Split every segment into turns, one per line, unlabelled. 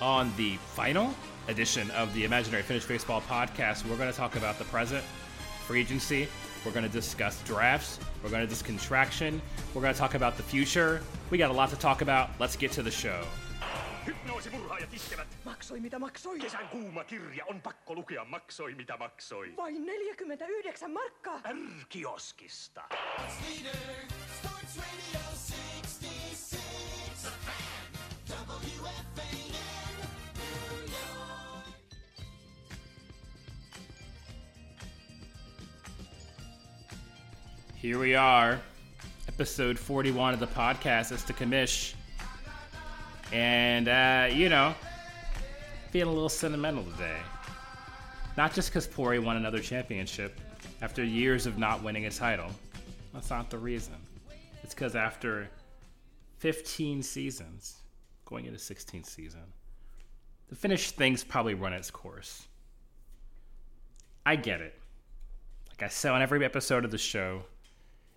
On the final edition of the Imaginary Finnish Baseball podcast, we're going to talk about the present, free agency. We're going to discuss drafts. We're going to discuss contraction. We're going to talk about the future. We got a lot to talk about. Let's get to the show.
Hypnoosimurhaajat iskevät.
Maksoi mitä maksoi?
Kesän kuuma kirja on pakko lukea maksoi mitä maksoi.
Vain 49 markkaa.
R-kioskista.
Sports Radio
Here we are, episode 41 of the podcast. It's the commish. And, uh, you know, feeling a little sentimental today. Not just because Pori won another championship after years of not winning a title. That's not the reason. It's because after 15 seasons, going into 16th season, the Finnish thing's probably run its course. I get it. Like I said on every episode of the show,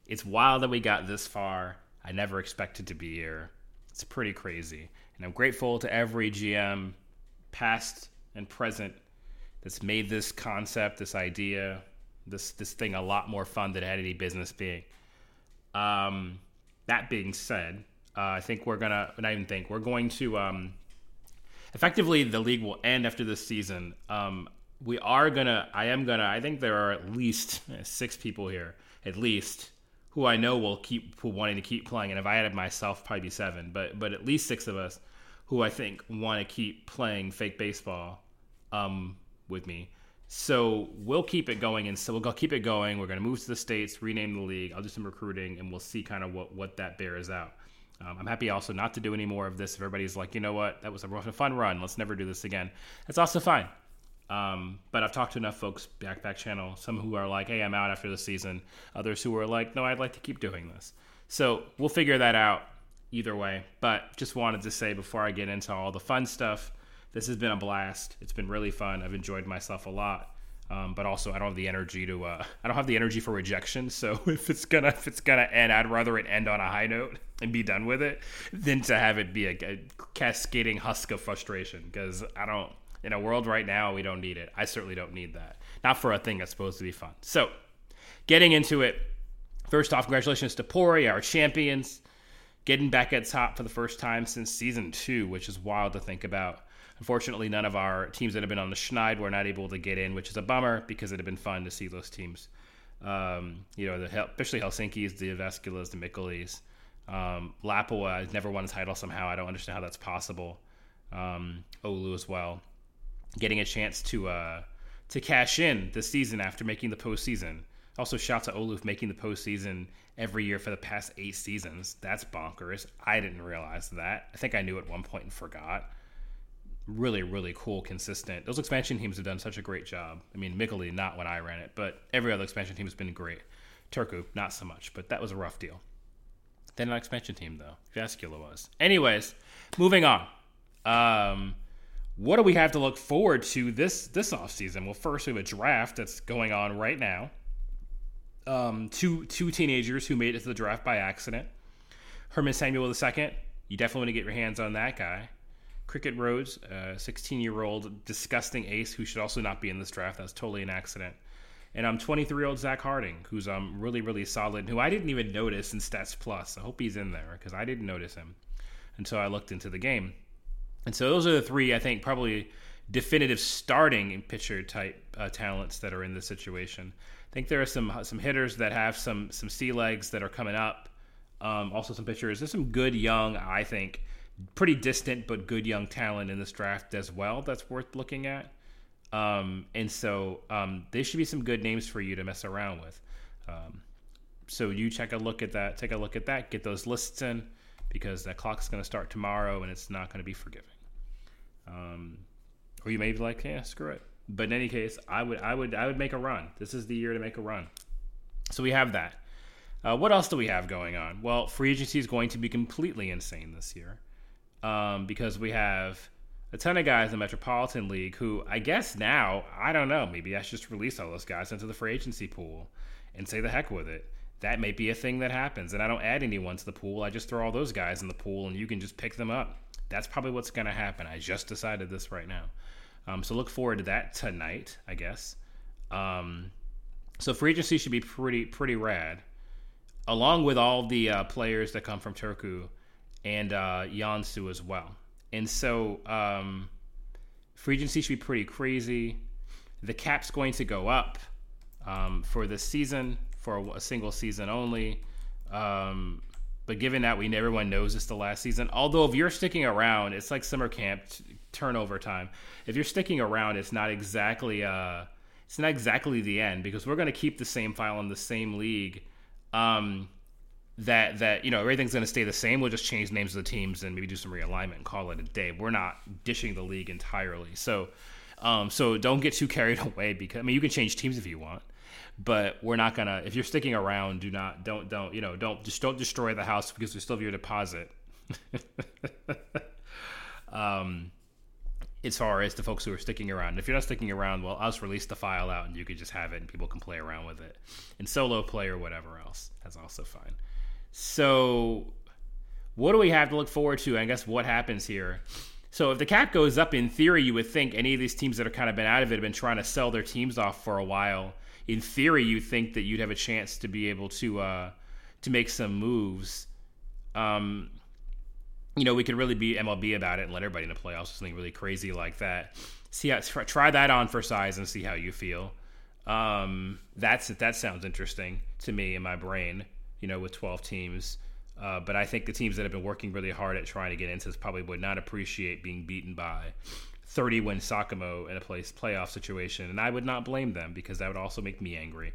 it's wild that we got this far. I never expected to be here. It's pretty crazy. And I'm grateful to every GM, past and present, that's made this concept, this idea, this this thing a lot more fun than it had any business being. Um, that being said, uh, I think we're gonna not even think we're going to um, effectively the league will end after this season. Um, we are gonna. I am gonna. I think there are at least six people here, at least, who I know will keep wanting to keep playing. And if I added myself, probably be seven. But but at least six of us who I think want to keep playing fake baseball um, with me. So we'll keep it going, and so we'll go keep it going. We're going to move to the states, rename the league. I'll do some recruiting, and we'll see kind of what what that bears out. Um, I'm happy also not to do any more of this. If everybody's like, you know what, that was a fun run. Let's never do this again. That's also fine. Um, but I've talked to enough folks backpack channel, some who are like, hey, I'm out after the season. Others who are like, no, I'd like to keep doing this. So we'll figure that out either way. But just wanted to say before I get into all the fun stuff, this has been a blast. It's been really fun. I've enjoyed myself a lot. Um, but also, I don't have the energy to. Uh, I don't have the energy for rejection. So if it's gonna if it's gonna end, I'd rather it end on a high note and be done with it than to have it be a, a cascading husk of frustration. Because I don't. In a world right now, we don't need it. I certainly don't need that. Not for a thing that's supposed to be fun. So, getting into it. First off, congratulations to Pori, our champions getting back at top for the first time since season two, which is wild to think about. Unfortunately, none of our teams that have been on the Schneid were not able to get in, which is a bummer because it had been fun to see those teams. Um, you know, the especially Helsinki's, the Avesculas, the Mikkelis. Um, Lapua has never won a title somehow. I don't understand how that's possible. Um, Oulu as well, getting a chance to uh, to cash in this season after making the postseason. Also, shout to Oluf making the postseason every year for the past eight seasons. That's bonkers. I didn't realize that. I think I knew at one point and forgot. Really, really cool, consistent. Those expansion teams have done such a great job. I mean, Mikkeli, not when I ran it, but every other expansion team has been great. Turku, not so much, but that was a rough deal. Then an expansion team, though. Vascula was. Anyways, moving on. Um, what do we have to look forward to this this offseason? Well, first we have a draft that's going on right now um, two two teenagers who made it to the draft by accident. Herman Samuel II, you definitely want to get your hands on that guy. Cricket Rhodes, a 16 year old disgusting ace who should also not be in this draft. That's totally an accident. And I'm 23 year old Zach Harding, who's um really really solid, who I didn't even notice in Stats Plus. I hope he's in there because I didn't notice him until I looked into the game. And so those are the three I think probably definitive starting pitcher type uh, talents that are in this situation. I think there are some some hitters that have some some sea legs that are coming up. Um, also, some pitchers. There's some good young, I think, pretty distant but good young talent in this draft as well. That's worth looking at. Um, and so um, there should be some good names for you to mess around with. Um, so you check a look at that. Take a look at that. Get those lists in because that clock's going to start tomorrow and it's not going to be forgiving. Um, or you may be like, yeah, screw it. But in any case, I would, I would, I would make a run. This is the year to make a run. So we have that. Uh, what else do we have going on? Well, free agency is going to be completely insane this year um, because we have a ton of guys in the Metropolitan League who I guess now, I don't know, maybe I should just release all those guys into the free agency pool and say the heck with it. That may be a thing that happens. And I don't add anyone to the pool. I just throw all those guys in the pool and you can just pick them up. That's probably what's going to happen. I just decided this right now. Um, so look forward to that tonight, I guess. Um, so free agency should be pretty pretty rad, along with all the uh, players that come from Turku and uh, as well. And so um, free agency should be pretty crazy. The cap's going to go up um, for this season for a, a single season only. Um, but given that we everyone knows it's the last season, although if you're sticking around, it's like summer camp t- turnover time. If you're sticking around, it's not exactly uh, it's not exactly the end because we're going to keep the same file in the same league. Um, that that you know everything's going to stay the same. We'll just change names of the teams and maybe do some realignment and call it a day. We're not dishing the league entirely. So um, so don't get too carried away because I mean you can change teams if you want, but we're not gonna. If you're sticking around, do not don't don't you know don't just don't destroy the house because we still have your deposit. um, as far as the folks who are sticking around, if you're not sticking around, well, I'll just release the file out and you can just have it and people can play around with it, and solo play or whatever else. That's also fine. So, what do we have to look forward to? I guess what happens here. So if the cap goes up, in theory, you would think any of these teams that have kind of been out of it have been trying to sell their teams off for a while. In theory, you think that you'd have a chance to be able to uh, to make some moves. Um, you know, we could really be MLB about it and let everybody in the playoffs, or something really crazy like that. See how try, try that on for size and see how you feel. Um, that's that sounds interesting to me in my brain. You know, with twelve teams. Uh, but I think the teams that have been working really hard at trying to get into this probably would not appreciate being beaten by 30 win Sakamo in a place playoff situation, and I would not blame them because that would also make me angry.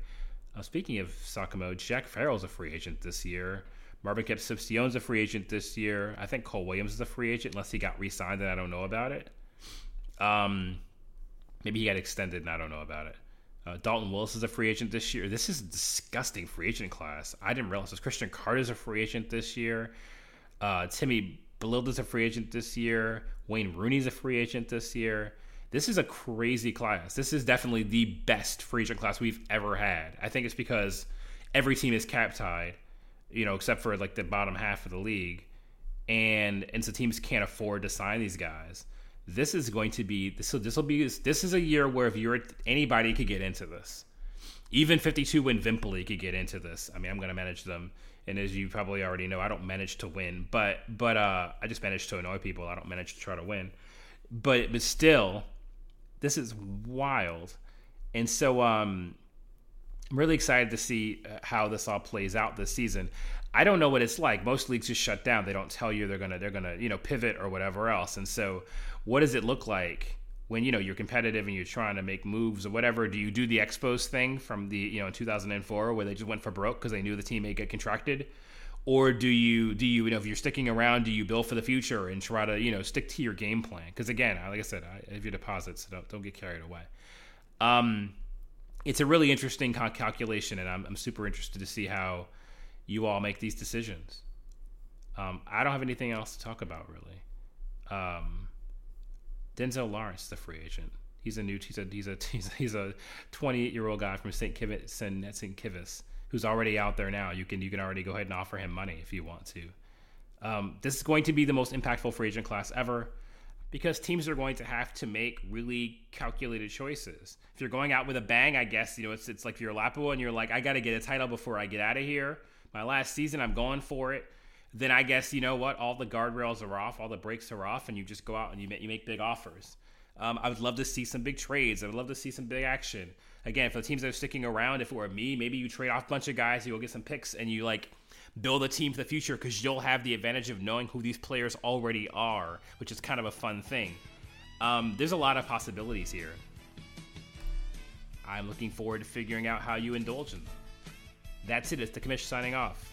Uh, speaking of Sakamo, Jack Farrell's a free agent this year. Marvin Concepcion's a free agent this year. I think Cole Williams is a free agent unless he got re-signed and I don't know about it. Um, maybe he got extended and I don't know about it. Uh, Dalton Willis is a free agent this year. This is a disgusting free agent class. I didn't realize this. Christian Carter is a free agent this year. Uh, Timmy Belilda's a free agent this year. Wayne Rooney's a free agent this year. This is a crazy class. This is definitely the best free agent class we've ever had. I think it's because every team is cap tied, you know, except for like the bottom half of the league, and and so teams can't afford to sign these guys this is going to be this will this will be this is a year where if you're anybody could get into this even 52 win Vimpeli could get into this i mean i'm going to manage them and as you probably already know i don't manage to win but but uh i just manage to annoy people i don't manage to try to win but but still this is wild and so um i'm really excited to see uh, how this all plays out this season I don't know what it's like. Most leagues just shut down. They don't tell you they're gonna they're gonna you know pivot or whatever else. And so, what does it look like when you know you're competitive and you're trying to make moves or whatever? Do you do the Expos thing from the you know in 2004 where they just went for broke because they knew the team may get contracted? Or do you do you, you know if you're sticking around, do you build for the future and try to you know stick to your game plan? Because again, like I said, I have your deposits, so don't don't get carried away. Um, it's a really interesting cal- calculation, and I'm, I'm super interested to see how you all make these decisions. Um, I don't have anything else to talk about really. Um, Denzel Lawrence a free agent. He's a new. He's a he's a he's a, 28 year old guy from St. Kivis St. St. Kivis who's already out there now. You can you can already go ahead and offer him money if you want to. Um, this is going to be the most impactful free agent class ever because teams are going to have to make really calculated choices. If you're going out with a bang, I guess you know it's it's like you're Lapua and you're like, I got to get a title before I get out of here. My last season, I'm going for it. Then I guess you know what, all the guardrails are off, all the brakes are off, and you just go out and you make, you make big offers. Um, I would love to see some big trades. I would love to see some big action. Again, for the teams that are sticking around, if it were me, maybe you trade off a bunch of guys, you go get some picks, and you like build a team for the future because you'll have the advantage of knowing who these players already are, which is kind of a fun thing. Um, there's a lot of possibilities here. I'm looking forward to figuring out how you indulge in them. That's it. It's the commission signing off.